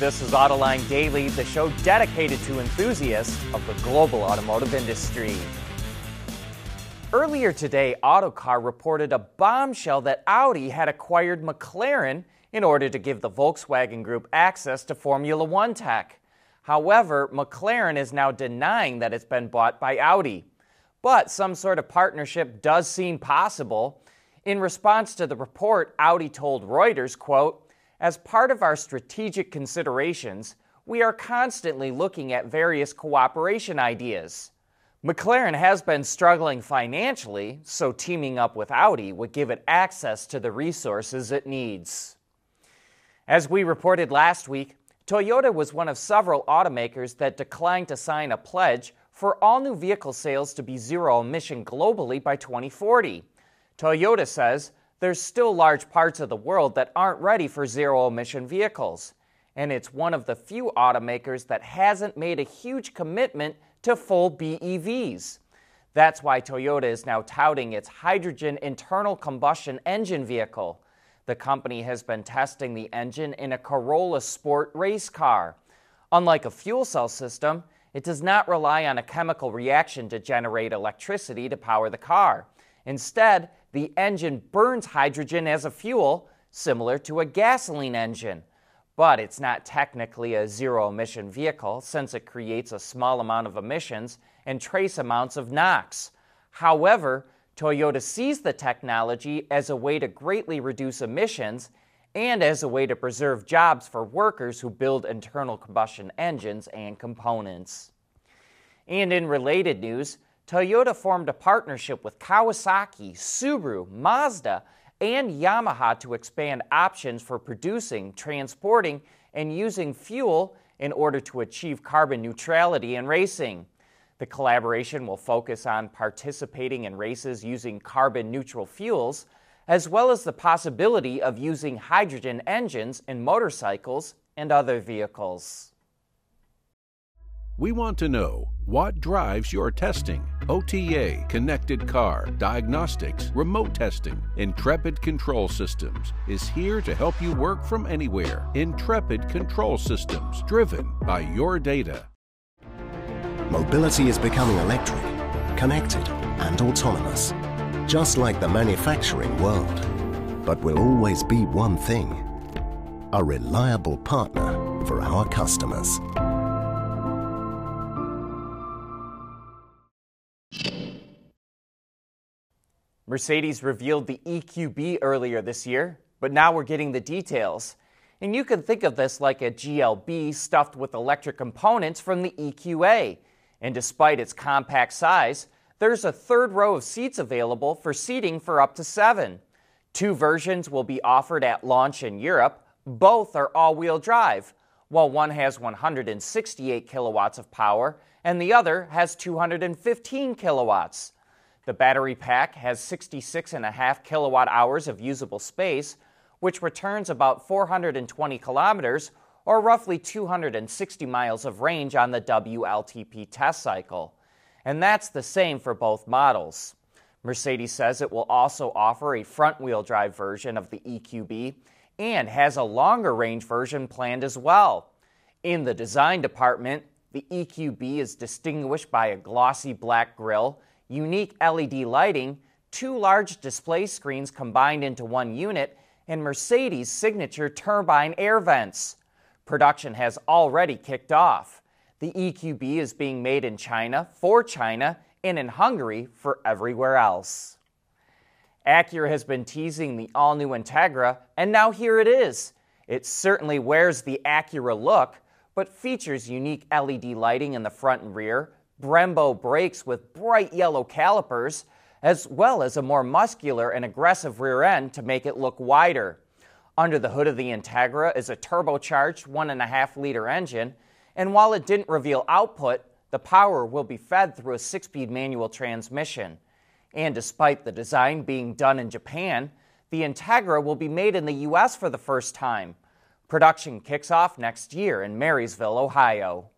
This is Autoline Daily, the show dedicated to enthusiasts of the global automotive industry. Earlier today, Autocar reported a bombshell that Audi had acquired McLaren in order to give the Volkswagen Group access to Formula One tech. However, McLaren is now denying that it's been bought by Audi. But some sort of partnership does seem possible. In response to the report, Audi told Reuters, quote, as part of our strategic considerations, we are constantly looking at various cooperation ideas. McLaren has been struggling financially, so teaming up with Audi would give it access to the resources it needs. As we reported last week, Toyota was one of several automakers that declined to sign a pledge for all new vehicle sales to be zero emission globally by 2040. Toyota says there's still large parts of the world that aren't ready for zero emission vehicles. And it's one of the few automakers that hasn't made a huge commitment to full BEVs. That's why Toyota is now touting its hydrogen internal combustion engine vehicle. The company has been testing the engine in a Corolla Sport race car. Unlike a fuel cell system, it does not rely on a chemical reaction to generate electricity to power the car. Instead, the engine burns hydrogen as a fuel, similar to a gasoline engine. But it's not technically a zero emission vehicle since it creates a small amount of emissions and trace amounts of NOx. However, Toyota sees the technology as a way to greatly reduce emissions and as a way to preserve jobs for workers who build internal combustion engines and components. And in related news, Toyota formed a partnership with Kawasaki, Subaru, Mazda, and Yamaha to expand options for producing, transporting, and using fuel in order to achieve carbon neutrality in racing. The collaboration will focus on participating in races using carbon neutral fuels, as well as the possibility of using hydrogen engines in motorcycles and other vehicles. We want to know what drives your testing. OTA, connected car, diagnostics, remote testing. Intrepid Control Systems is here to help you work from anywhere. Intrepid Control Systems, driven by your data. Mobility is becoming electric, connected, and autonomous, just like the manufacturing world. But will always be one thing a reliable partner for our customers. Mercedes revealed the EQB earlier this year, but now we're getting the details. And you can think of this like a GLB stuffed with electric components from the EQA. And despite its compact size, there's a third row of seats available for seating for up to seven. Two versions will be offered at launch in Europe. Both are all wheel drive, while one has 168 kilowatts of power and the other has 215 kilowatts. The battery pack has 66.5 kilowatt hours of usable space, which returns about 420 kilometers or roughly 260 miles of range on the WLTP test cycle. And that's the same for both models. Mercedes says it will also offer a front wheel drive version of the EQB and has a longer range version planned as well. In the design department, the EQB is distinguished by a glossy black grille unique LED lighting, two large display screens combined into one unit, and Mercedes' signature turbine air vents. Production has already kicked off. The EQB is being made in China for China and in Hungary for everywhere else. Acura has been teasing the all new Integra, and now here it is. It certainly wears the Acura look, but features unique LED lighting in the front and rear, Brembo brakes with bright yellow calipers, as well as a more muscular and aggressive rear end to make it look wider. Under the hood of the Integra is a turbocharged 1.5 liter engine, and while it didn't reveal output, the power will be fed through a six speed manual transmission. And despite the design being done in Japan, the Integra will be made in the U.S. for the first time. Production kicks off next year in Marysville, Ohio.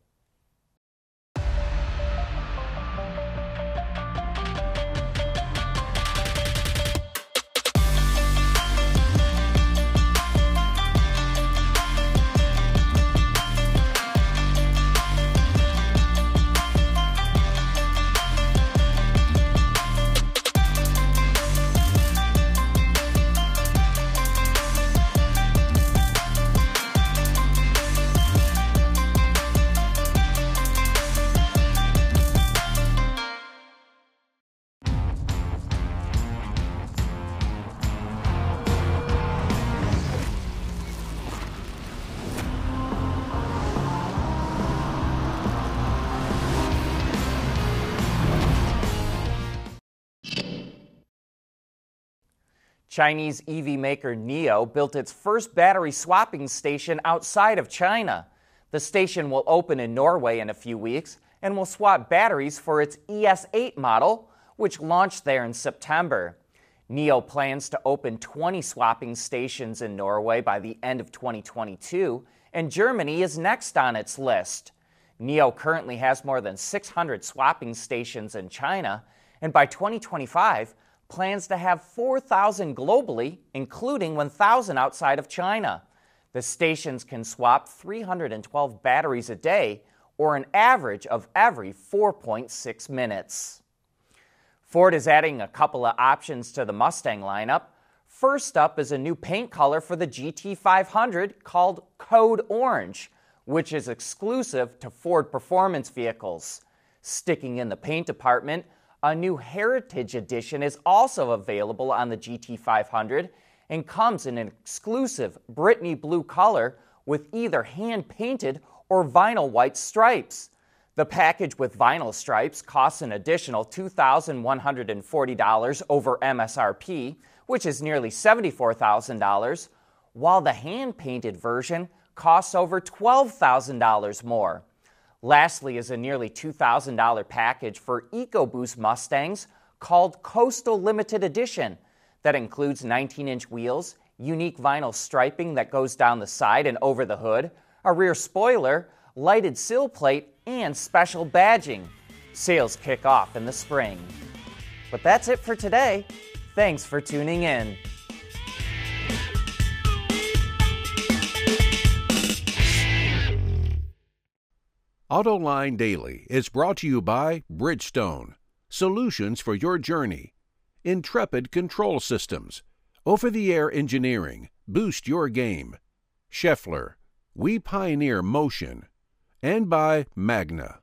Chinese EV maker NIO built its first battery swapping station outside of China. The station will open in Norway in a few weeks and will swap batteries for its ES8 model, which launched there in September. NIO plans to open 20 swapping stations in Norway by the end of 2022, and Germany is next on its list. NIO currently has more than 600 swapping stations in China, and by 2025 plans to have 4,000 globally, including 1,000 outside of China. The stations can swap 312 batteries a day, or an average of every 4.6 minutes. Ford is adding a couple of options to the Mustang lineup. First up is a new paint color for the GT500 called Code Orange, which is exclusive to Ford performance vehicles. Sticking in the paint department, a new Heritage Edition is also available on the GT500 and comes in an exclusive Brittany blue color with either hand painted or vinyl white stripes. The package with vinyl stripes costs an additional $2,140 over MSRP, which is nearly $74,000, while the hand painted version costs over $12,000 more. Lastly, is a nearly $2,000 package for EcoBoost Mustangs called Coastal Limited Edition that includes 19 inch wheels, unique vinyl striping that goes down the side and over the hood, a rear spoiler, lighted sill plate, and special badging. Sales kick off in the spring. But that's it for today. Thanks for tuning in. AutoLine Daily is brought to you by Bridgestone, solutions for your journey, Intrepid Control Systems, over the air engineering, boost your game, Schaeffler, we pioneer motion, and by Magna.